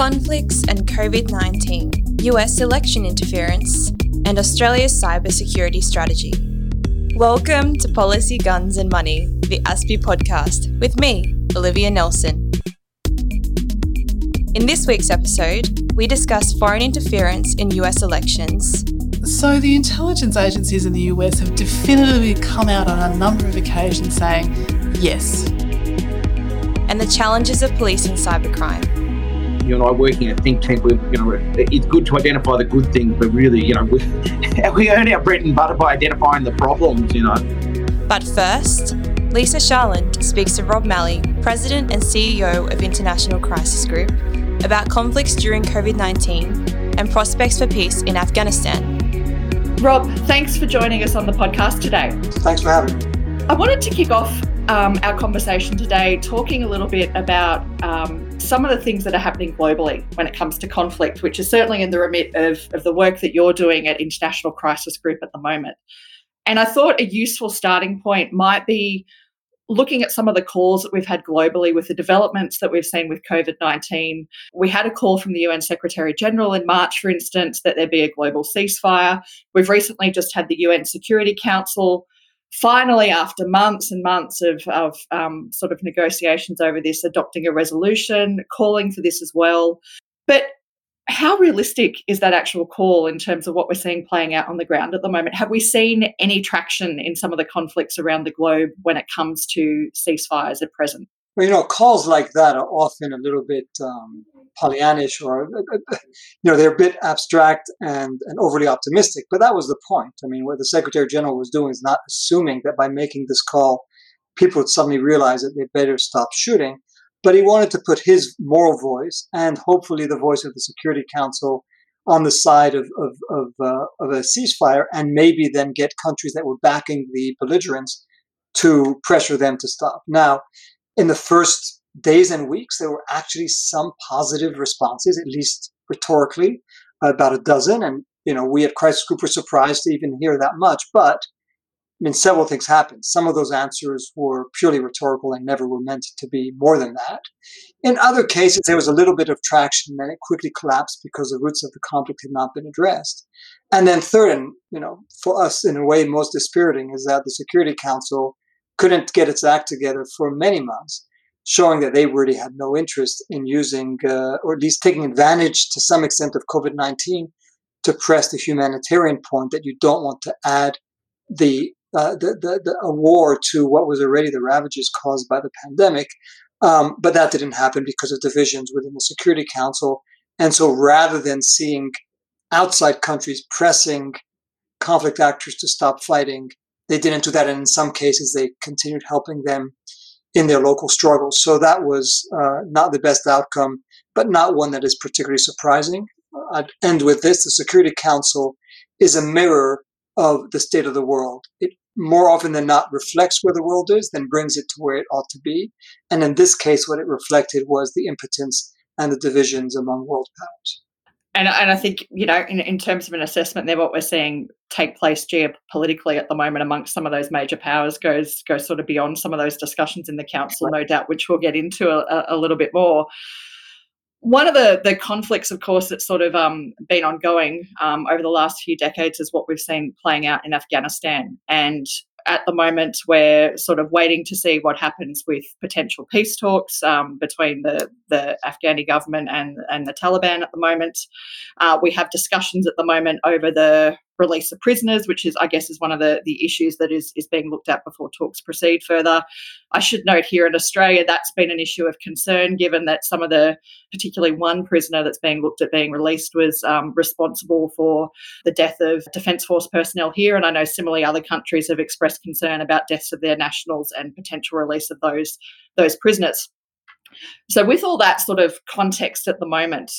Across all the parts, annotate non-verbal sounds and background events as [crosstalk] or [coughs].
conflicts and COVID 19, US election interference, and Australia's cybersecurity strategy. Welcome to Policy, Guns and Money, the ASPI podcast, with me, Olivia Nelson. In this week's episode, we discuss foreign interference in US elections. So, the intelligence agencies in the US have definitively come out on a number of occasions saying, yes. And the challenges of policing cybercrime you know, I'm working in a think tank, we, you know, it's good to identify the good things, but really, you know, we, [laughs] we earn our bread and butter by identifying the problems, you know. But first, Lisa Sharland speaks to Rob Malley, President and CEO of International Crisis Group, about conflicts during COVID 19 and prospects for peace in Afghanistan. Rob, thanks for joining us on the podcast today. Thanks for having me. I wanted to kick off um, our conversation today talking a little bit about um, some of the things that are happening globally when it comes to conflict, which is certainly in the remit of, of the work that you're doing at International Crisis Group at the moment. And I thought a useful starting point might be looking at some of the calls that we've had globally with the developments that we've seen with COVID 19. We had a call from the UN Secretary General in March, for instance, that there be a global ceasefire. We've recently just had the UN Security Council finally, after months and months of, of um, sort of negotiations over this, adopting a resolution, calling for this as well. But how realistic is that actual call in terms of what we're seeing playing out on the ground at the moment? Have we seen any traction in some of the conflicts around the globe when it comes to ceasefires at present? You know, calls like that are often a little bit um, Pollyannish or, uh, uh, you know, they're a bit abstract and, and overly optimistic. But that was the point. I mean, what the Secretary General was doing is not assuming that by making this call, people would suddenly realize that they better stop shooting. But he wanted to put his moral voice and hopefully the voice of the Security Council on the side of, of, of, uh, of a ceasefire and maybe then get countries that were backing the belligerents to pressure them to stop. Now, in the first days and weeks, there were actually some positive responses, at least rhetorically, about a dozen. And, you know, we at Crisis Group were surprised to even hear that much. But, I mean, several things happened. Some of those answers were purely rhetorical and never were meant to be more than that. In other cases, there was a little bit of traction, and then it quickly collapsed because the roots of the conflict had not been addressed. And then third, and, you know, for us in a way most dispiriting, is that the Security Council couldn't get its act together for many months showing that they really had no interest in using, uh, or at least taking advantage to some extent of COVID 19 to press the humanitarian point that you don't want to add the, uh, the, the, the, a war to what was already the ravages caused by the pandemic. Um, but that didn't happen because of divisions within the Security Council. And so rather than seeing outside countries pressing conflict actors to stop fighting, they didn't do that. And in some cases, they continued helping them in their local struggles. So that was uh, not the best outcome, but not one that is particularly surprising. I'd end with this the Security Council is a mirror of the state of the world. It more often than not reflects where the world is, then brings it to where it ought to be. And in this case, what it reflected was the impotence and the divisions among world powers and and I think you know in, in terms of an assessment there what we're seeing take place geopolitically at the moment amongst some of those major powers goes goes sort of beyond some of those discussions in the council no doubt which we'll get into a, a little bit more one of the, the conflicts, of course, that's sort of um, been ongoing um, over the last few decades is what we've seen playing out in Afghanistan. And at the moment, we're sort of waiting to see what happens with potential peace talks um, between the, the Afghani government and, and the Taliban at the moment. Uh, we have discussions at the moment over the release of prisoners, which is, I guess, is one of the, the issues that is, is being looked at before talks proceed further. I should note here in Australia, that's been an issue of concern, given that some of the, particularly one prisoner that's being looked at being released was um, responsible for the death of Defence Force personnel here. And I know similarly other countries have expressed concern about deaths of their nationals and potential release of those, those prisoners. So, with all that sort of context at the moment,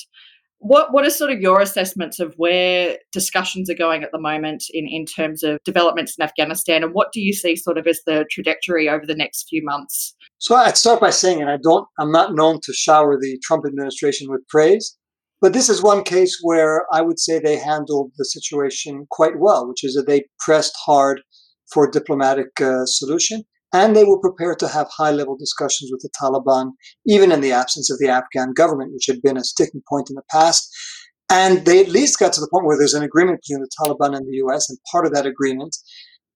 what what are sort of your assessments of where discussions are going at the moment in, in terms of developments in Afghanistan and what do you see sort of as the trajectory over the next few months? So I'd start by saying, and I don't I'm not known to shower the Trump administration with praise, but this is one case where I would say they handled the situation quite well, which is that they pressed hard for a diplomatic uh, solution. And they were prepared to have high level discussions with the Taliban, even in the absence of the Afghan government, which had been a sticking point in the past. And they at least got to the point where there's an agreement between the Taliban and the US, and part of that agreement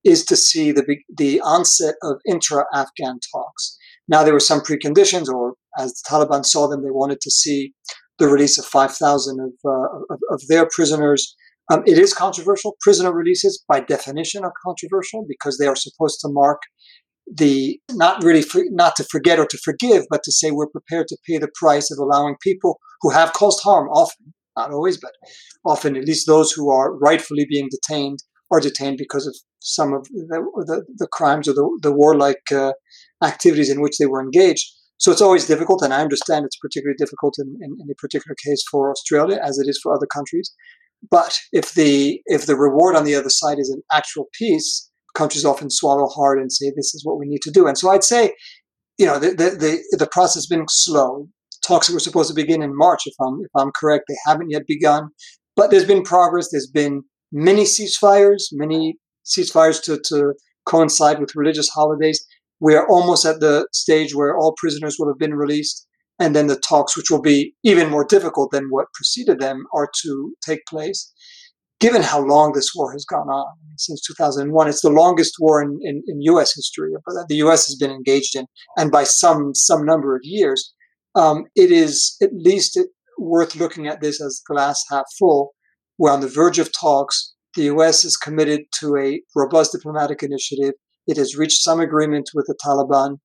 is to see the, the onset of intra Afghan talks. Now, there were some preconditions, or as the Taliban saw them, they wanted to see the release of 5,000 of, uh, of, of, their prisoners. Um, it is controversial. Prisoner releases, by definition, are controversial because they are supposed to mark the not really for, not to forget or to forgive, but to say we're prepared to pay the price of allowing people who have caused harm, often, not always, but often, at least those who are rightfully being detained, are detained because of some of the, the, the crimes or the, the warlike uh, activities in which they were engaged. So it's always difficult, and I understand it's particularly difficult in, in, in a particular case for Australia, as it is for other countries. But if the if the reward on the other side is an actual peace, countries often swallow hard and say this is what we need to do. And so I'd say, you know, the the the, the process has been slow. Talks were supposed to begin in March, if I'm if I'm correct. They haven't yet begun, but there's been progress. There's been many ceasefires, many ceasefires to, to coincide with religious holidays. We are almost at the stage where all prisoners will have been released, and then the talks, which will be even more difficult than what preceded them, are to take place. Given how long this war has gone on since 2001, it's the longest war in, in, in U.S. history that the U.S. has been engaged in, and by some some number of years. Um, it is at least worth looking at this as glass half full. We're on the verge of talks. The U.S. is committed to a robust diplomatic initiative. It has reached some agreement with the Taliban.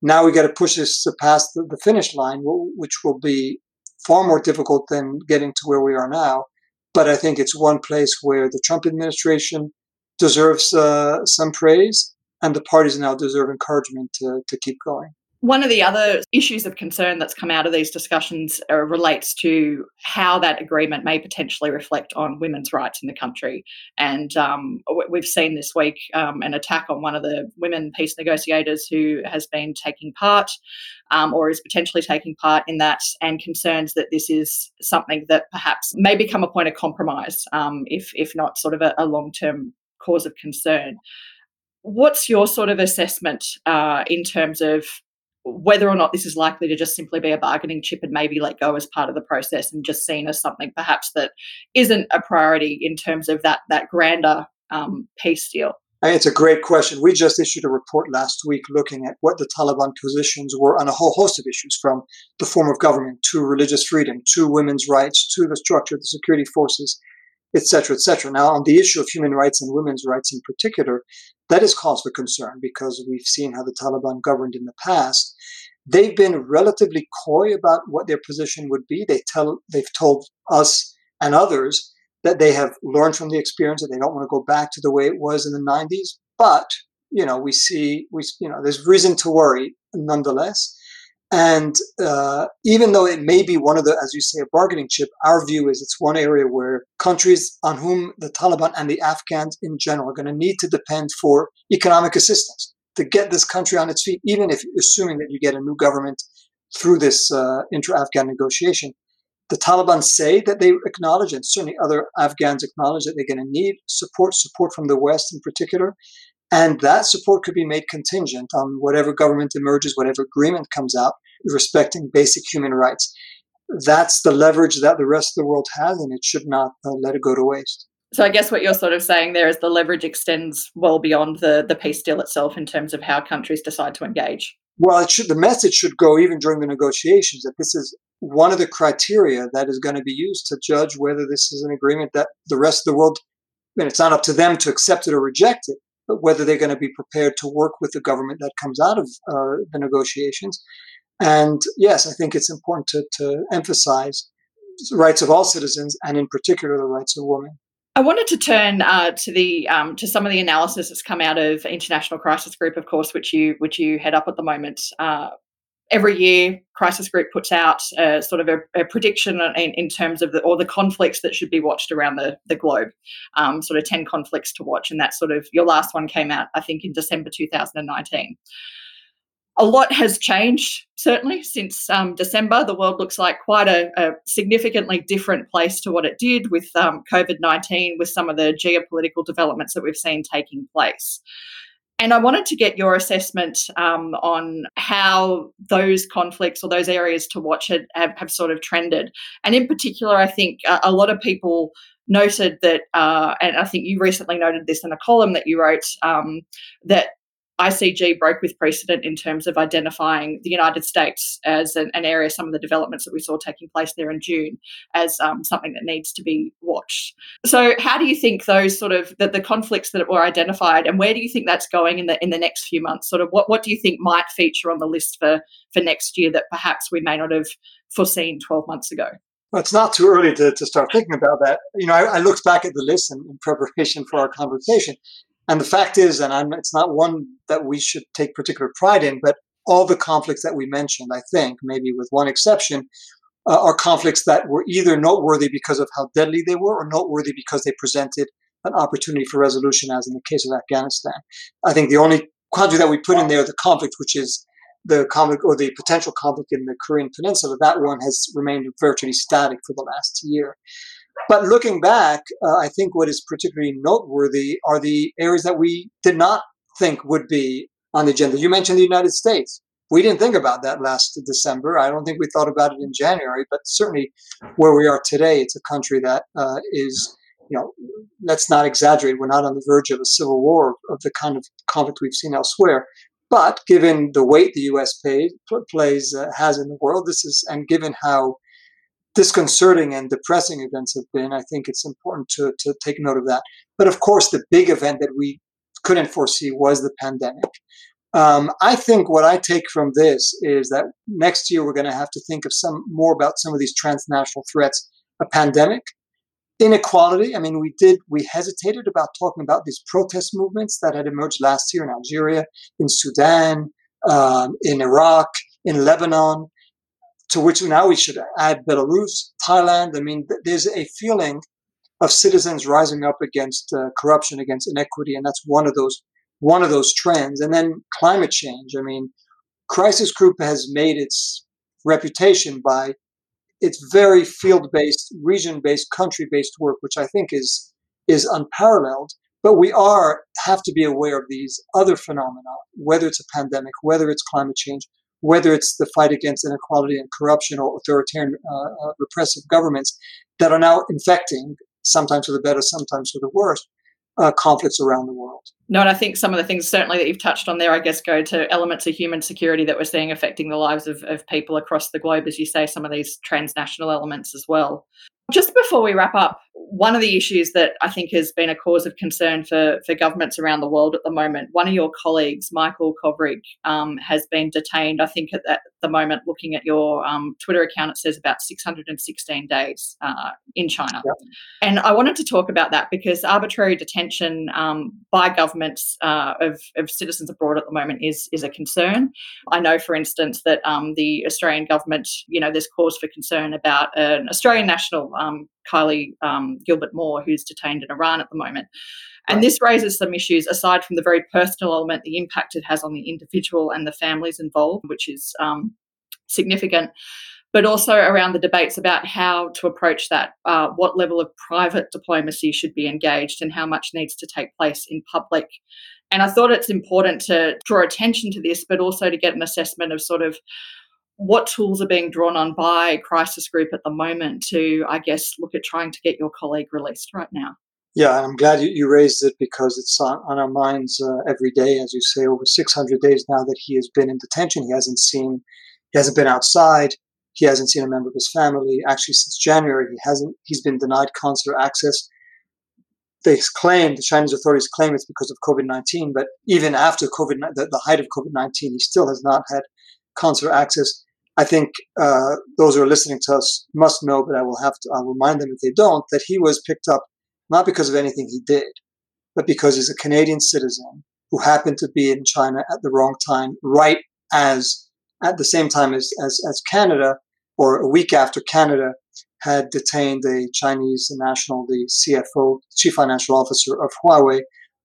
Now we got to push this past the, the finish line, which will be far more difficult than getting to where we are now. But I think it's one place where the Trump administration deserves uh, some praise, and the parties now deserve encouragement to, to keep going. One of the other issues of concern that's come out of these discussions uh, relates to how that agreement may potentially reflect on women's rights in the country. And um, we've seen this week um, an attack on one of the women peace negotiators who has been taking part um, or is potentially taking part in that, and concerns that this is something that perhaps may become a point of compromise, um, if, if not sort of a, a long term cause of concern. What's your sort of assessment uh, in terms of whether or not this is likely to just simply be a bargaining chip and maybe let go as part of the process and just seen as something perhaps that isn't a priority in terms of that that grander um, peace deal? It's a great question. We just issued a report last week looking at what the Taliban positions were on a whole host of issues, from the form of government to religious freedom to women's rights to the structure of the security forces, etc., etc. Now, on the issue of human rights and women's rights in particular, that is cause for concern because we've seen how the Taliban governed in the past. They've been relatively coy about what their position would be. They tell they've told us and others that they have learned from the experience that they don't want to go back to the way it was in the 90s. But you know, we see we you know there's reason to worry nonetheless. And uh, even though it may be one of the, as you say, a bargaining chip, our view is it's one area where countries on whom the Taliban and the Afghans in general are going to need to depend for economic assistance to get this country on its feet, even if assuming that you get a new government through this uh, intra-Afghan negotiation. The Taliban say that they acknowledge, and certainly other Afghans acknowledge that they're going to need support, support from the West in particular. And that support could be made contingent on whatever government emerges, whatever agreement comes out, respecting basic human rights. That's the leverage that the rest of the world has, and it should not uh, let it go to waste. So I guess what you're sort of saying there is the leverage extends well beyond the, the peace deal itself in terms of how countries decide to engage. Well, it should, the message should go even during the negotiations that this is one of the criteria that is going to be used to judge whether this is an agreement that the rest of the world, I mean, it's not up to them to accept it or reject it, whether they're going to be prepared to work with the government that comes out of uh, the negotiations. And yes, I think it's important to, to emphasize the rights of all citizens, and in particular the rights of women. I wanted to turn uh, to the um, to some of the analysis that's come out of International Crisis Group, of course, which you which you head up at the moment. Uh, every year crisis group puts out uh, sort of a, a prediction in, in, terms of the the conflicts that should be watched around the, the globe. Um, sort of 10 conflicts to watch and that sort of your last one came out i think in december 2019 a lot has changed certainly since um, december. The world looks like quite a, a, significantly different place to what it did with um, covid-19 with some of the geopolitical developments that we've seen taking place. And I wanted to get your assessment um, on how those conflicts or those areas to watch have, have, sort of trended. And in particular, I think a, a lot of people noted that, uh, and I think you recently noted this in a column that you wrote, um, that ICG broke with precedent in terms of identifying the United States as an, an, area, some of the developments that we saw taking place there in June, as um, something that needs to be watched. So, how do you think those sort of the, the conflicts that were identified, and where do you think that's going in the in the next few months? Sort of what what do you think might feature on the list for for next year that perhaps we may not have foreseen twelve months ago? Well, it's not too early to, to start thinking about that. You know, I, I looked back at the list in, in preparation for our conversation, and the fact is, and I'm, it's not one that we should take particular pride in, but all the conflicts that we mentioned, I think, maybe with one exception, uh, are conflicts that were either noteworthy because of how deadly they were or noteworthy because they presented an opportunity for resolution, as in the case of Afghanistan. I think the only country that we put in there, the conflict, which is the conflict or the potential conflict in the Korean Peninsula, that one has remained virtually static for the last year. But looking back, uh, I think what is particularly noteworthy are the areas that we did not think would be on the agenda. You mentioned the United States. We didn't think about that last December. I don't think we thought about it in January, but certainly where we are today, it's a country that uh, is, you know, let's not exaggerate. We're not on the verge of a civil war of the kind of conflict we've seen elsewhere. But given the weight the U.S. Plays uh, has in the world, this is, and given how disconcerting and depressing events have been, I think it's important to, to take note of that. But of course, the big event that we couldn't foresee was the pandemic. Um, I think what I take from this is that next year we're going to have to think of some more about some of these transnational threats. A pandemic, inequality. I mean, we did we hesitated about talking about these protest movements that had emerged last year in Algeria, in Sudan, um, in Iraq, in Lebanon to which now we should add Belarus, Thailand. I mean, there's a feeling of citizens rising up against uh, corruption, against inequity, and that's one of those one of those trends. And then climate change. I mean, Crisis Group has made its reputation by its very field-based, region-based, country-based work, which I think is is unparalleled. But we are have to be aware of these other phenomena, whether it's a pandemic, whether it's climate change, whether it's the fight against inequality and corruption or authoritarian uh, uh, repressive governments that are now infecting, sometimes for the better, sometimes for the worse, uh, conflicts around the world. No, and I think some of the things certainly that you've touched on there, I guess, go to elements of human security that we're seeing affecting the lives of, of people across the globe, as you say, some of these transnational elements as well. Just before we wrap up, one of the issues that I think has been a cause of concern for, for governments around the world at the moment, one of your colleagues, Michael Kovrig, um, has been detained. I think at, the moment, looking at your um, Twitter account, it says about 616 days uh, in China. Yep. And I wanted to talk about that because arbitrary detention um, by governments uh, of, of citizens abroad at the moment is, is a concern. I know, for instance, that um, the Australian government, you know, there's cause for concern about an Australian national um, Kylie um, Gilbert Moore, who's detained in Iran at the moment. And this raises some issues aside from the very personal element, the impact it has on the individual and the families involved, which is um, significant, but also around the debates about how to approach that, uh, what level of private diplomacy should be engaged, and how much needs to take place in public. And I thought it's important to draw attention to this, but also to get an assessment of sort of what tools are being drawn on by Crisis Group at the moment to, I guess, look at trying to get your colleague released right now? Yeah, I'm glad you, you raised it because it's on, on our minds uh, every day. As you say, over 600 days now that he has been in detention. He hasn't seen, he hasn't been outside. He hasn't seen a member of his family. Actually, since January, he hasn't. He's been denied consular access. They claim the Chinese authorities claim it's because of COVID 19, but even after COVID, the, the height of COVID 19, he still has not had consular access. I think uh, those who are listening to us must know, but I will have to I'll remind them if they don't, that he was picked up not because of anything he did, but because he's a Canadian citizen who happened to be in China at the wrong time, right as at the same time as, as, as Canada, or a week after Canada had detained a Chinese national, the CFO, Chief Financial Officer of Huawei,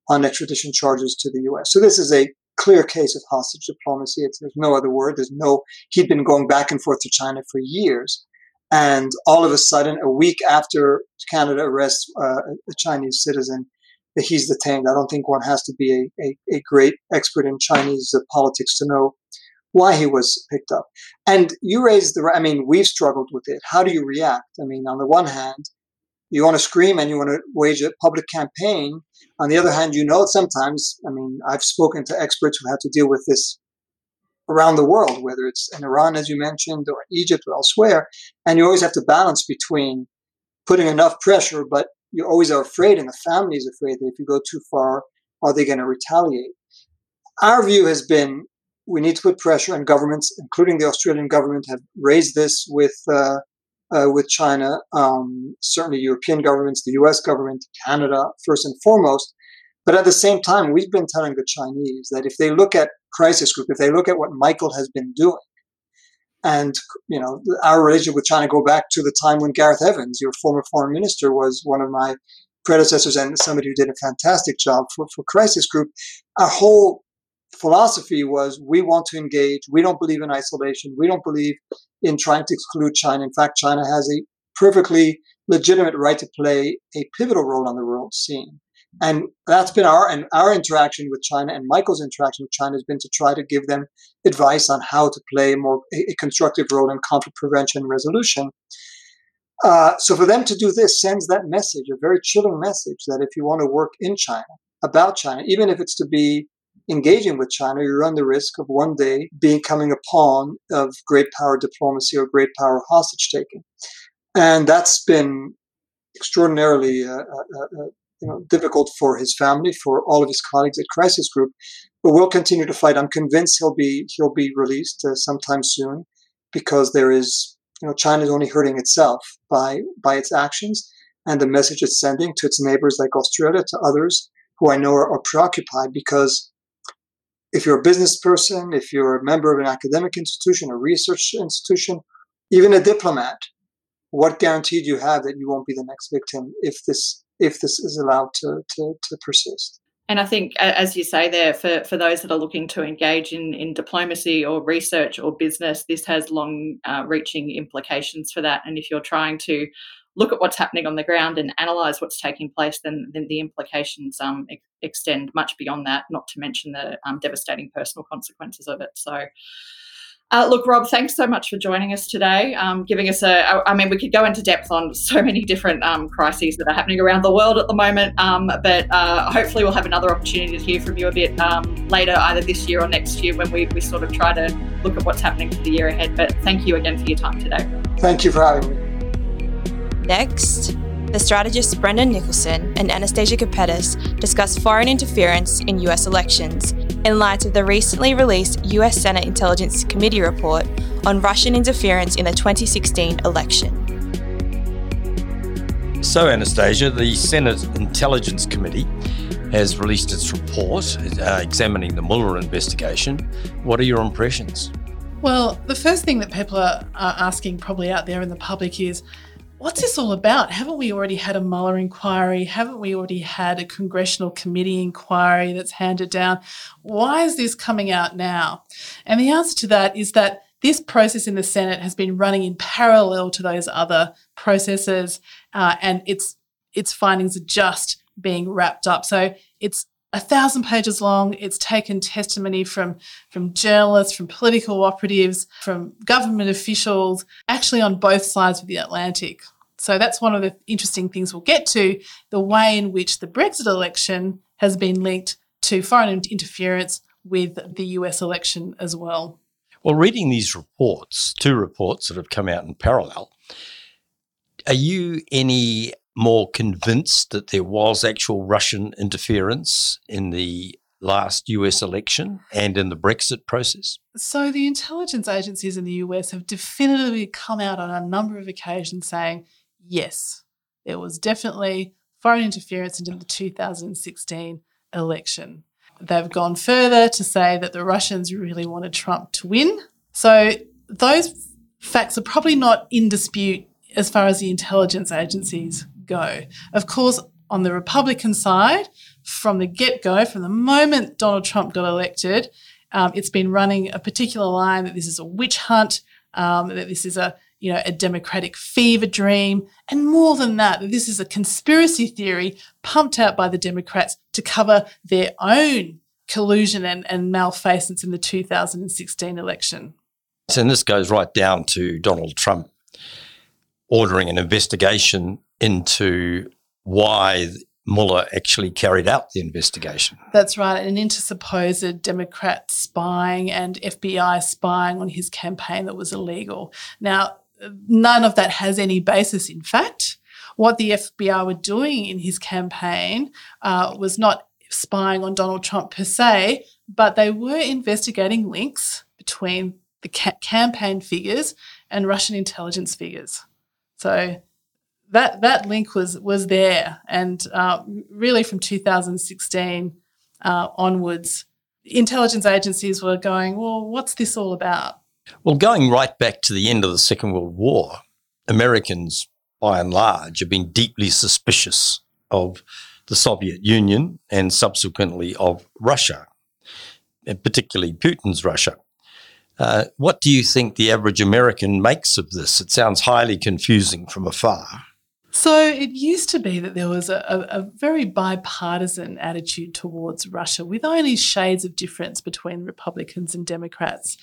on extradition charges to the US. So this is a clear case of hostage diplomacy. It's, there's no other word. There's no, he'd been going back and forth to China for years. And all of a sudden, a week after Canada arrests uh, a Chinese citizen, that he's detained. I don't think one has to be a, a, a great expert in Chinese uh, politics to know why he was picked up. And you raised the, I mean, we've struggled with it. How do you react? I mean, on the one hand, you want to scream and you want to wage a public campaign. On the other hand, you know, sometimes, I mean, I've spoken to experts who have to deal with this around the world, whether it's in Iran, as you mentioned, or Egypt or elsewhere. And you always have to balance between putting enough pressure, but you always are afraid, and the family is afraid that if you go too far, are they going to retaliate? Our view has been we need to put pressure, and governments, including the Australian government, have raised this with uh, uh, with China. Um, certainly, European governments, the U.S. government, Canada, first and foremost. But at the same time, we've been telling the Chinese that if they look at crisis group, if they look at what Michael has been doing, and you know our relationship with China go back to the time when Gareth Evans, your former foreign minister, was one of my predecessors and somebody who did a fantastic job for, for crisis group. Our whole philosophy was we want to engage. We don't believe in isolation. We don't believe in trying to exclude China. In fact, China has a perfectly legitimate right to play a pivotal role on the world scene. And that's been our and our interaction with China and Michael's interaction with China has been to try to give them advice on how to play a more a, a constructive role in conflict prevention and resolution. Uh, so for them to do this sends that message, a very chilling message that if you want to work in China about China, even if it's to be engaging with China, you run the risk of one day becoming a pawn of great power diplomacy or great power hostage taking, and that's been extraordinarily uh, uh, uh, you know, difficult for his family, for all of his colleagues at Crisis Group. But we'll continue to fight. I'm convinced he'll be he'll be released uh, sometime soon, because there is you know China is only hurting itself by by its actions and the message it's sending to its neighbors like Australia, to others who I know are, are preoccupied because if you're a business person, if you're a member of an academic institution, a research institution, even a diplomat, what guarantee do you have that you won't be the next victim if this if this is allowed to, to, to persist. And I think, as you say there, for, for those that are looking to engage in, in diplomacy or research or business, this has long uh, reaching implications for that. And if you're trying to look at what's happening on the ground and analyze what's taking place, then, then the implications um, ex- extend much beyond that, not to mention the um, devastating personal consequences of it. So, uh, look, Rob, thanks so much for joining us today, um, giving us a. I mean, we could go into depth on so many different um, crises that are happening around the world at the moment, um, but uh, hopefully we'll have another opportunity to hear from you a bit um, later, either this year or next year, when we, we sort of try to look at what's happening for the year ahead. But thank you again for your time today. Thank you for having me. Next, the strategists Brendan Nicholson and Anastasia Kapetas discuss foreign interference in US elections in light of the recently released US Senate Intelligence Committee report on Russian interference in the 2016 election. So, Anastasia, the Senate Intelligence Committee has released its report uh, examining the Mueller investigation. What are your impressions? Well, the first thing that people are, are asking, probably out there in the public, is what's this all about? Haven't we already had a Mueller inquiry? Haven't we already had a congressional committee inquiry that's handed down? Why is this coming out now? And the answer to that is that this process in the Senate has been running in parallel to those other processes, uh, and its its findings are just being wrapped up. So it's a thousand pages long. It's taken testimony from, from journalists, from political operatives, from government officials, actually on both sides of the Atlantic. So that's one of the interesting things we'll get to the way in which the Brexit election has been linked to foreign interference with the US election as well. Well, reading these reports, two reports that have come out in parallel, are you any more convinced that there was actual Russian interference in the last US election and in the Brexit process? So, the intelligence agencies in the US have definitively come out on a number of occasions saying, yes, there was definitely foreign interference into the 2016 election. They've gone further to say that the Russians really wanted Trump to win. So, those facts are probably not in dispute as far as the intelligence agencies go. Of course, on the Republican side, from the get go, from the moment Donald Trump got elected, um, it's been running a particular line that this is a witch hunt, um, that this is a you know, a democratic fever dream. And more than that, that this is a conspiracy theory pumped out by the Democrats to cover their own collusion and, and malfeasance in the 2016 election. So, And this goes right down to Donald Trump ordering an investigation into why Mueller actually carried out the investigation. That's right, and into supposed Democrat spying and FBI spying on his campaign that was illegal. Now, none of that has any basis in fact. What the FBI were doing in his campaign uh, was not spying on Donald Trump per se, but they were investigating links between the ca- campaign figures and Russian intelligence figures. So that that link was was there, and uh, really from 2016 uh, onwards, intelligence agencies were going, "Well, what's this all about?" Well, going right back to the end of the Second World War, Americans, by and large, have been deeply suspicious of the Soviet Union and subsequently of Russia, and particularly Putin's Russia. Uh, what do you think the average American makes of this? It sounds highly confusing from afar. So it used to be that there was a, a, very bipartisan attitude towards Russia, with only shades of difference between Republicans and Democrats,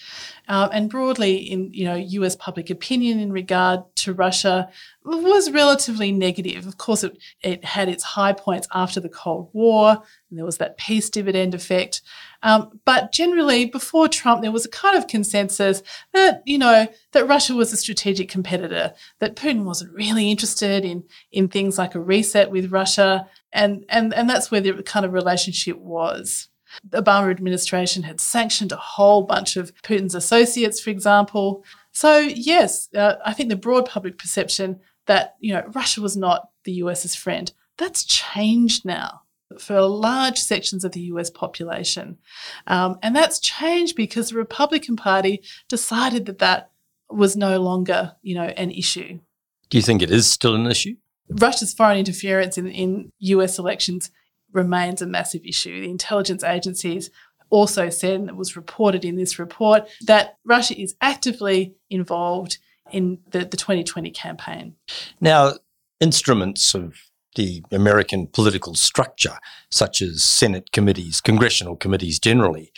um, and broadly in you know U.S. public opinion in regard to Russia was relatively negative. Of course, it, it had its high points after the Cold War, and there was that peace dividend effect. Um, but generally, before Trump, there was a kind of consensus that you know that Russia was a strategic competitor, that Putin wasn't really interested in in things like a reset with Russia, and and and that's where the kind of relationship was. The Obama administration had sanctioned a whole bunch of Putin's associates, for example. So yes, uh, I think the broad public perception that you know Russia was not the US's friend that's changed now for large sections of the US population. Um, and that's changed because the Republican Party decided that that was no longer, you know, an issue. Do you think it is still an issue? Russia's foreign interference in, in US elections remains a massive issue. The intelligence agencies also said, and it was reported in this report, that Russia is actively involved in the, the 2020 campaign. Now, instruments of the American political structure, such as Senate committees, congressional committees generally,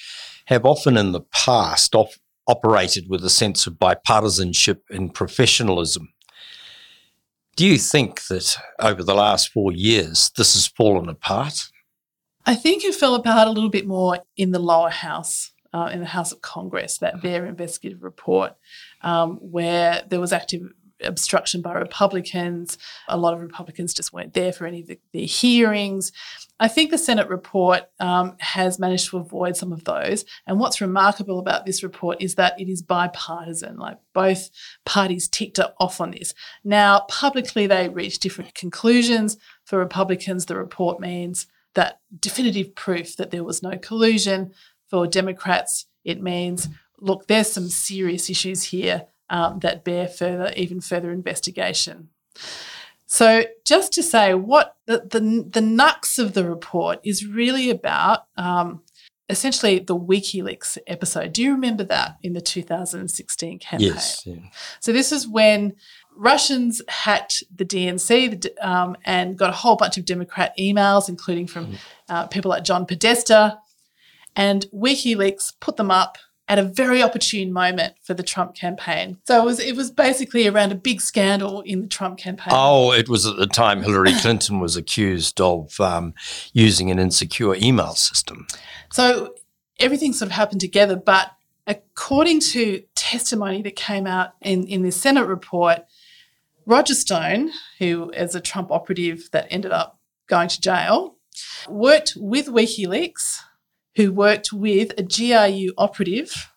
have often in the past op- operated with a sense of bipartisanship and professionalism. Do you think that over the last four years this has fallen apart? I think it fell apart a little bit more in the lower house, uh, in the House of Congress, that their investigative report, um, where there was active obstruction by Republicans. A lot of Republicans just weren't there for any of the, the hearings. I think the Senate report um, has managed to avoid some of those. And what's remarkable about this report is that it is bipartisan, like both parties ticked off on this. Now, publicly, they reach different conclusions. For Republicans, the report means that definitive proof that there was no collusion. For Democrats, it means, look, there's some serious issues here um, that bear further, even further investigation. So, just to say, what the, the, the nux of the report is really about um, essentially the WikiLeaks episode. Do you remember that in the 2016 campaign? Yes. Yeah. So, this is when Russians hacked the DNC um, and got a whole bunch of Democrat emails, including from mm. uh, people like John Podesta. And WikiLeaks put them up at a very opportune moment for the Trump campaign. So it was it was basically around a big scandal in the Trump campaign. Oh, it was at the time Hillary [coughs] Clinton was accused of um, using an insecure email system. So everything sort of happened together, but according to testimony that came out in, in this Senate report, Roger Stone, who is a Trump operative that ended up going to jail, worked with WikiLeaks who worked with a GRU operative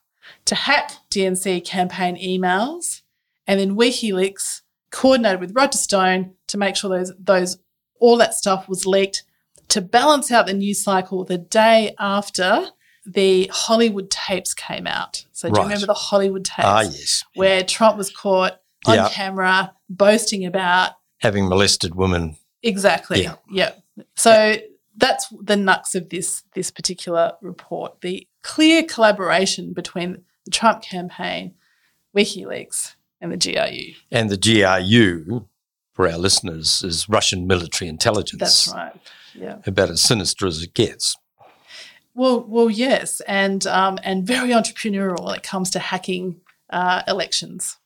to hack DNC campaign emails, and then WikiLeaks coordinated with Roger Stone to make sure those those all that stuff was leaked to balance out the news cycle the day after the Hollywood tapes came out. So do right. you remember the Hollywood tapes? Ah, yes. Where Trump was caught on camera boasting about having molested women. Exactly. Yeah. Yep. So that's the nux of this this particular report. The clear collaboration between the Trump campaign, WikiLeaks, and the GRU. And the GRU, for our listeners, is Russian military intelligence. That's right. Yeah. About as sinister as it gets. Well, well, yes, and um, and very entrepreneurial when it comes to hacking uh, elections.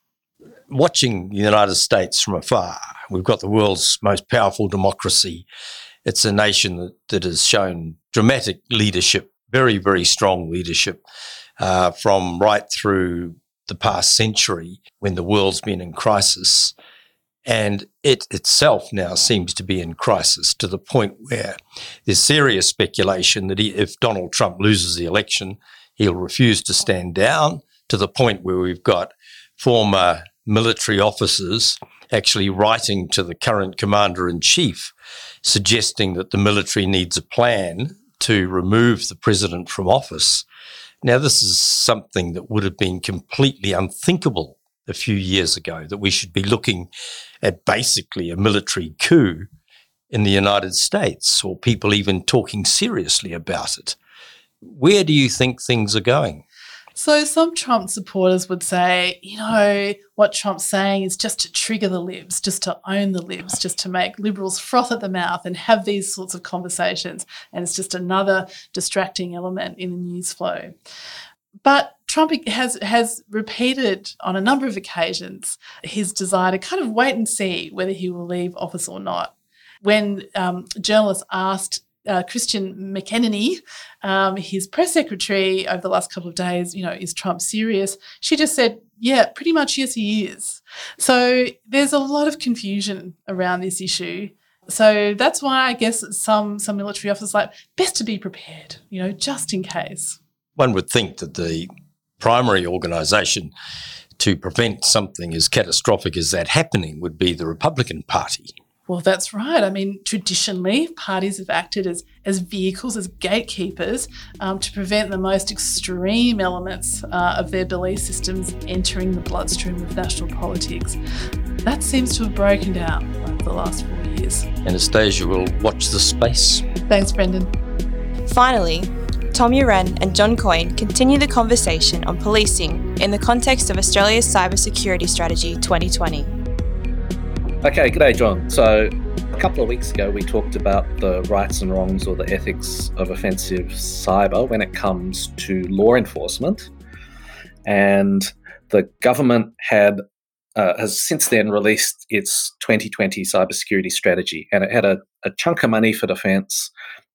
Watching the United States from afar, we've got the world's most powerful democracy. It's a nation that, that has shown dramatic leadership, very, very strong leadership, uh, from right through the past century when the world's been in crisis. And it itself now seems to be in crisis to the point where there's serious speculation that he, if Donald Trump loses the election, he'll refuse to stand down to the point where we've got former military officers actually writing to the current commander in chief, suggesting that the military needs a plan to remove the president from office. Now, this is something that would have been completely unthinkable a few years ago that we should be looking at basically a military coup in the United States or people even talking seriously about it. Where do you think things are going? So, some Trump supporters would say, you know, what Trump's saying is just to trigger the libs, just to own the libs, just to make liberals froth at the mouth and have these sorts of conversations. And it's just another distracting element in the news flow. But Trump has has repeated on a number of occasions his desire to kind of wait and see whether he will leave office or not. When um, journalists asked uh, Christian McEnany, um, his press secretary, over the last couple of days, you know, is Trump serious? She just said, yeah, pretty much yes, he is. So there's a lot of confusion around this issue. So that's why I guess some some military officers like best to be prepared, you know, just in case. One would think that the primary organisation to prevent something as catastrophic as that happening would be the Republican Party. Well, that's right. I mean, traditionally, parties have acted as, as vehicles, as gatekeepers, um, to prevent the most extreme elements uh, of their belief systems entering the bloodstream of national politics. That seems to have broken down over the last four years. Anastasia will watch the space. Thanks, Brendan. Finally, Tom Uren and John Coyne continue the conversation on policing in the context of Australia's Cybersecurity Strategy 2020. Okay, g'day, John. So, a couple of weeks ago, we talked about the rights and wrongs or the ethics of offensive cyber when it comes to law enforcement. And the government had uh, has since then released its 2020 cybersecurity strategy, and it had a, a chunk of money for defence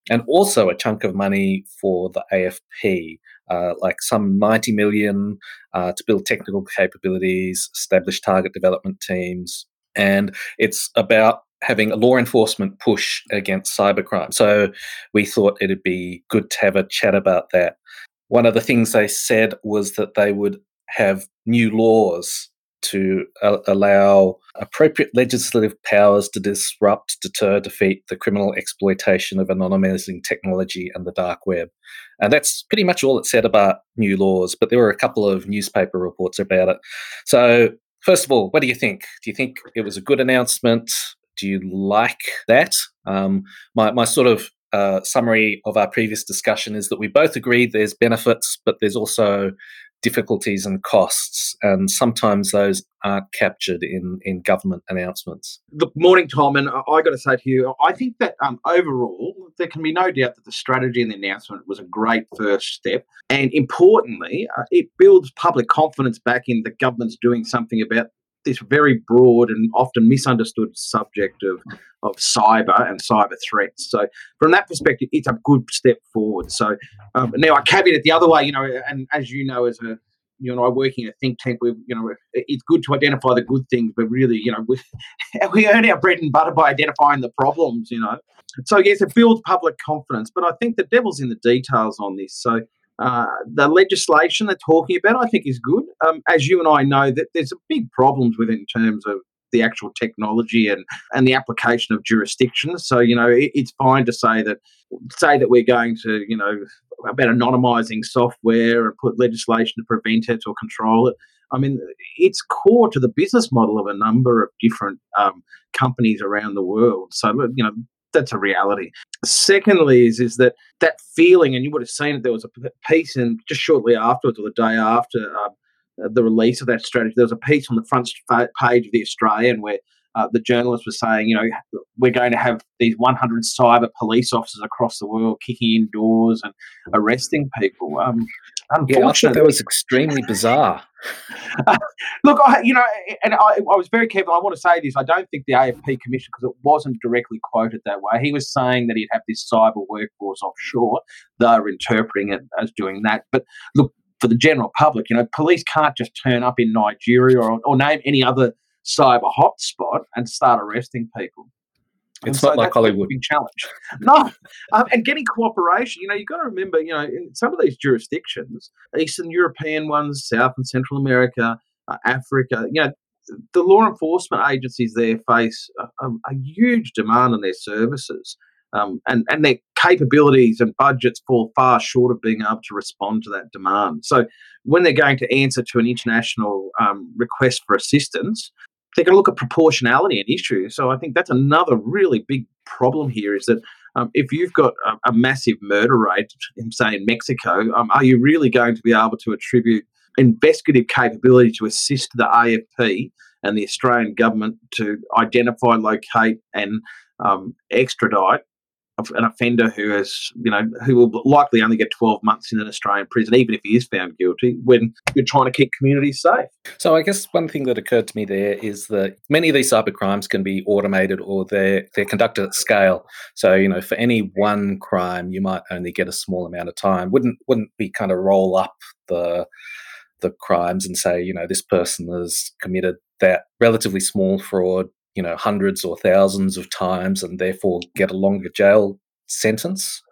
and also a chunk of money for the AFP, uh, like some 90 million uh, to build technical capabilities, establish target development teams. And it's about having a law enforcement push against cybercrime. So we thought it'd be good to have a chat about that. One of the things they said was that they would have new laws to uh, allow appropriate legislative powers to disrupt, deter, defeat the criminal exploitation of anonymizing technology and the dark web. And that's pretty much all it said about new laws, but there were a couple of newspaper reports about it. So, first of all, what do you think? Do you think it was a good announcement? Do you like that? Um, my, my sort of uh, summary of our previous discussion is that we both agree there's benefits, but there's also difficulties and costs, and sometimes those aren't captured in, in government announcements. Good morning, Tom, and I got to say to you, I think that um, overall there can be no doubt that the strategy and the announcement was a great first step, and importantly, uh, it builds public confidence back in the government's doing something about this very broad and often misunderstood subject of, of cyber and cyber threats. So, from that perspective, it's a good step forward. So, um, now I caveat it the other way, you know, and as you know, as a you know, I working in a think tank. We, you know, it's good to identify the good things, but really, you know, we, [laughs] we earn our bread and butter by identifying the problems. You know, so yes, it builds public confidence, but I think the devil's in the details on this. So uh, the legislation they're talking about, I think, is good. Um, as you and I know, that there's big problems with it in terms of the actual technology and, and the application of jurisdictions. So you know, it, it's fine to say that say that we're going to you know about anonymizing software and put legislation to prevent it or control it. I mean, it's core to the business model of a number of different um, companies around the world. So you know, that's a reality. Secondly, is is that that feeling, and you would have seen it. There was a piece, and just shortly afterwards, or the day after, um, uh, the release of that strategy. There was a piece on the front page of the Australian where uh, the journalist was saying, you know, we're going to have these 100 cyber police officers across the world kicking in doors and arresting people. Um, yeah, I thought that was extremely bizarre. [laughs] look, I, you know, and I, I, was very careful. I want to say this. I don't think the AFP commission, because it wasn't directly quoted that way, he was saying that he'd have this cyber workforce offshore. They're interpreting it as doing that. But look, for the general public, you know, police can't just turn up in Nigeria or, or name any other cyber hotspot and start arresting people. It's not like Hollywood. Big challenge. [laughs] No, um, and getting cooperation. You know, you've got to remember. You know, in some of these jurisdictions, Eastern European ones, South and Central America, uh, Africa. You know, the law enforcement agencies there face a, a, a huge demand on their services. Um, and, and their capabilities and budgets fall far short of being able to respond to that demand. So, when they're going to answer to an international um, request for assistance, they're going to look at proportionality and issue. So I think that's another really big problem here is that um, if you've got a, a, massive murder rate, in, say in Mexico, um, are you really going to be able to attribute investigative capability to assist the AFP and the Australian government to identify, locate, and um, extradite an offender who has, you know, who will likely only get 12 months in an Australian prison, even if he is found guilty, when you're trying to keep communities safe. So I guess one thing that occurred to me there is that many of these cyber crimes can be automated or they're, they're conducted at scale. So, you know, for any one crime, you might only get a small amount of time. Wouldn't, wouldn't we kind of roll up the, the crimes and say, you know, this person has committed that relatively small fraud you know hundreds or thousands of times and therefore get a longer jail sentence?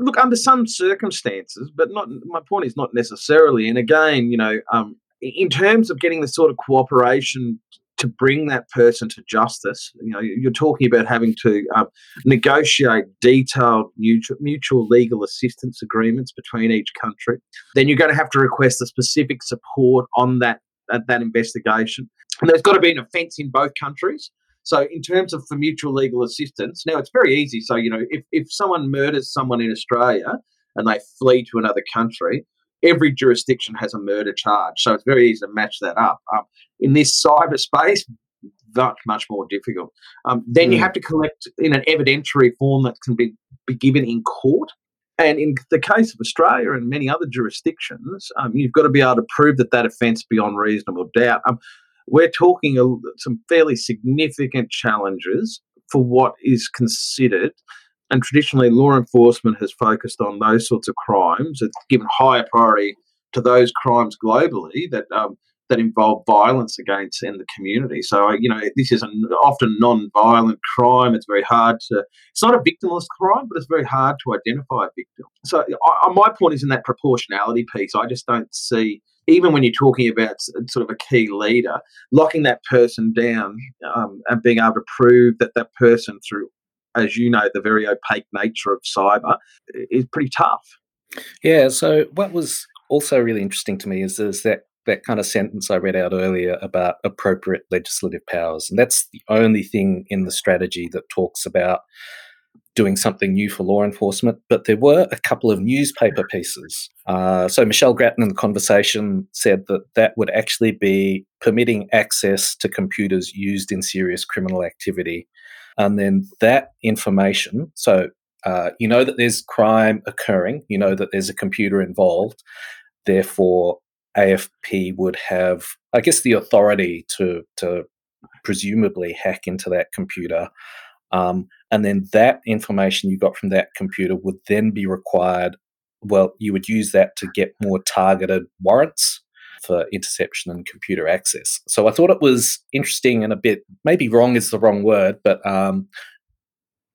Look under some circumstances but not my point is not necessarily. And again you know um, in terms of getting the sort of cooperation to bring that person to justice you know you're talking about having to um, negotiate detailed mutual, mutual legal assistance agreements between each country. Then you're going to have to request a specific support on that that, that investigation. And there's got to be an offence in both countries so, in terms of for mutual legal assistance, now it's very easy. So, you know, if, if someone murders someone in Australia and they flee to another country, every jurisdiction has a murder charge. So, it's very easy to match that up. Um, in this cyberspace, much, much more difficult. Um, then mm. you have to collect in an evidentiary form that can be, be given in court. And in the case of Australia and many other jurisdictions, um, you've got to be able to prove that that offence beyond reasonable doubt. Um, we're talking a, some fairly significant challenges for what is considered. And traditionally, law enforcement has focused on those sorts of crimes. It's given higher priority to those crimes globally that um, that involve violence against in the community. So, you know, this is an often non-violent crime. It's very hard to. It's not a victimless crime, but it's very hard to identify a victim. So, I, my point is in that proportionality piece. I just don't see even when you're talking about sort of a key leader, locking that person down um, and being able to prove that that person through, as you know, the very opaque nature of cyber is pretty tough. Yeah. So what was also really interesting to me is, is that that kind of sentence I read out earlier about appropriate legislative powers, and that's the only thing in the strategy that talks about doing something new for law enforcement, but there were a couple of newspaper pieces. Uh, so Michelle Grattan in the conversation said that that would actually be permitting access to computers used in serious criminal activity. And then that information, so uh, you know that there's crime occurring, you know that there's a computer involved, therefore AFP would have, I guess, the authority to to presumably hack into that computer um, and then that information you got from that computer would then be required. Well, you would use that to get more targeted warrants for interception and computer access. So I thought it was interesting and a bit, maybe wrong is the wrong word, but um,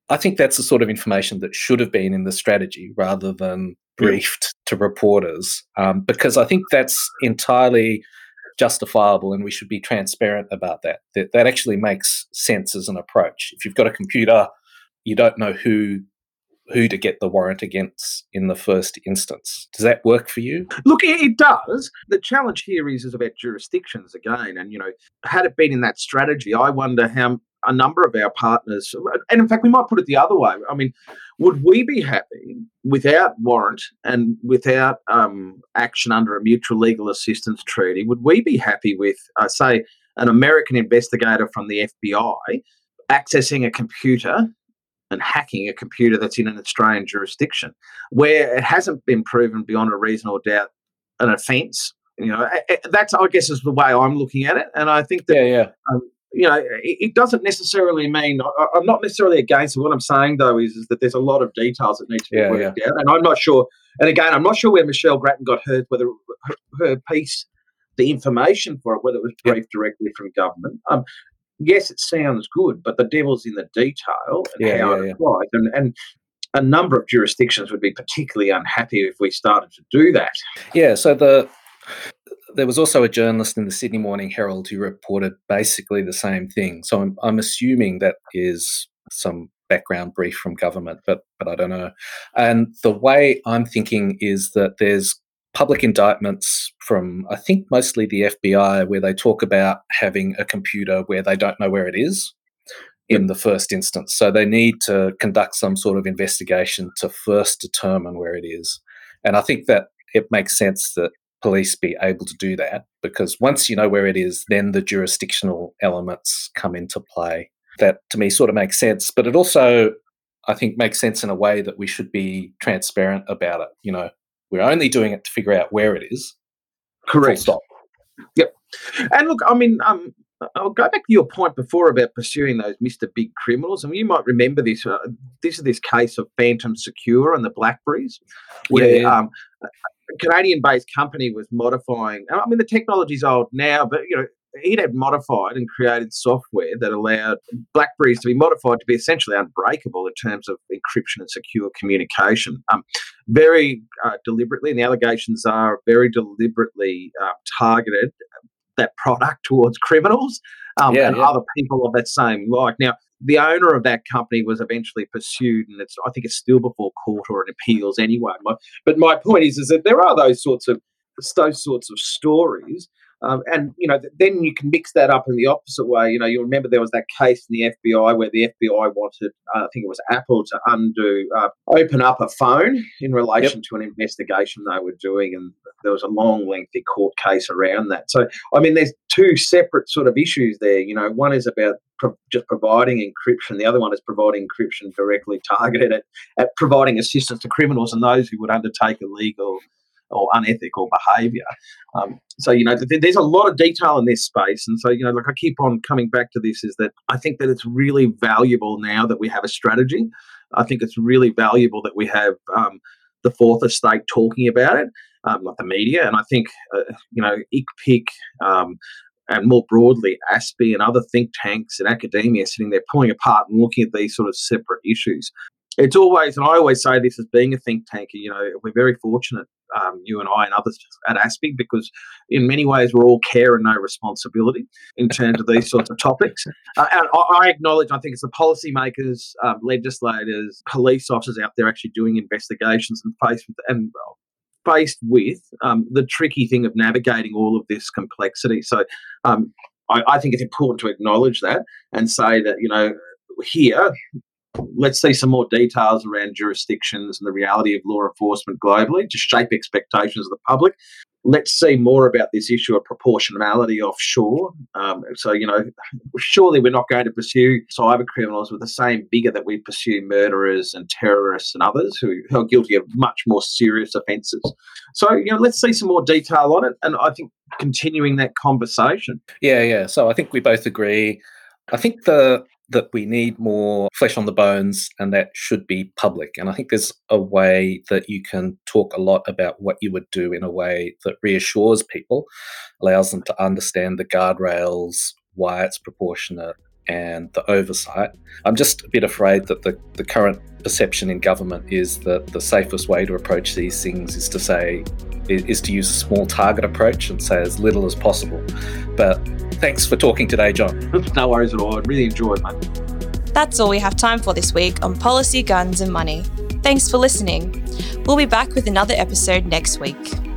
I think that's the sort of information that should have been in the strategy rather than briefed to reporters, um, because I think that's entirely justifiable and we should be transparent about that. That that actually makes sense as an approach. If you've got a computer, you don't know who who to get the warrant against in the first instance. Does that work for you? Look, it does. The challenge here is, is about jurisdictions again. And, you know, had it been in that strategy, I wonder how a number of our partners, and in fact, we might put it the other way. I mean, would we be happy without warrant and without um, action under a mutual legal assistance treaty? Would we be happy with, uh, say, an American investigator from the FBI accessing a computer and hacking a computer that's in an Australian jurisdiction where it hasn't been proven beyond a reasonable doubt an offence? You know, that's I guess is the way I'm looking at it, and I think that yeah, yeah. Um, you know, it, it, doesn't necessarily mean I, am not necessarily against it. What I'm saying though is, is that there's a lot of details that need to be yeah, worked yeah. out, and I'm not sure. And again, I'm not sure where Michelle Grattan got hers, whether her, her piece, the information for it, whether it was briefed yeah. directly from government. Um, yes, it sounds good, but the devil's in the detail and yeah, how it applies. And, and a number of jurisdictions would be particularly unhappy if we started to do that. Yeah. So the there was also a journalist in the Sydney Morning Herald who reported basically the same thing. So I'm, I'm assuming that is some background brief from government, but but I don't know. And the way I'm thinking is that there's public indictments from I think mostly the FBI where they talk about having a computer where they don't know where it is in the first instance. So they need to conduct some sort of investigation to first determine where it is. And I think that it makes sense that police be able to do that because once you know where it is, then the jurisdictional elements come into play. That to me sort of makes sense, but it also, I think, makes sense in a way that we should be transparent about it. You know, we're only doing it to figure out where it is. Correct. Stop. Yep. And look, I mean, um, I'll go back to your point before about pursuing those Mr. Big criminals. I mean, you might remember this. Uh, this is this case of Phantom Secure and the Blackberries, where yeah. Um, Canadian-based company was modifying. I mean, the technology's old now, but you know, he'd had modified and created software that allowed Blackberries to be modified to be essentially unbreakable in terms of encryption and secure communication. Um, very uh, deliberately, and the allegations are very deliberately uh, targeted that product [laughs] towards criminals um, yeah, and yeah. other people of that same like. Now, the owner of that company was eventually pursued, and it's I think it's still before court or in appeals anyway. My, but my point is, is that there are those sorts of those sorts of stories um, and you know, then you can mix that up in the opposite way. You know, you remember there was that case in the FBI where the FBI wanted, uh, I think it was Apple, to undo, uh, open up a phone in relation yep. to an investigation they were doing, and there was a long, lengthy court case around that. So, I mean, there's two separate sort of issues there. You know, one is about pro- just providing encryption. The other one is providing encryption directly targeted at, at providing assistance to criminals and those who would undertake illegal or unethical behaviour. Um, so you know, th- there's a lot of detail in this space, and so you know, like I keep on coming back to this is that I think that it's really valuable now that we have a strategy. I think it's really valuable that we have um, the fourth estate talking about it, um, like the media, and I think uh, you know, ICPIC. Um, and more broadly, ASPI and other think tanks and academia sitting there pulling apart and looking at these sort of separate issues it's always, and I always say this as being a think tanker, you know, we're very fortunate um, you and I and others at ASPIC because in many ways we're all care and no responsibility in terms of these sorts of topics. Uh, and I, acknowledge, I think it's the policymakers, um, legislators, police officers out there actually doing investigations and faced with and faced with um, the tricky thing of navigating all of this complexity. So um, I, I think it's important to acknowledge that and say that you know here let's see some more details around jurisdictions and the reality of law enforcement globally to shape expectations of the public. Let's see more about this issue of proportionality offshore. Um, so, you know, surely we're not going to pursue cyber criminals with the same vigour that we pursue murderers and terrorists and others who, who are guilty of much more serious offences. So, you know, let's see some more detail on it. And I think continuing that conversation. Yeah, yeah. So I think we both agree. I think the that we need more flesh on the bones and that should be public. And I think there's a way that you can talk a lot about what you would do in a way that reassures people, allows them to understand the guardrails, why it's proportionate, and the oversight. I'm just a bit afraid that the, the current perception in government is that the safest way to approach these things is to say, is to use a small target approach and say as little as possible. But thanks for talking today, John. [laughs] no worries at all. I really enjoyed, mate. That's all we have time for this week on policy, guns, and money. Thanks for listening. We'll be back with another episode next week.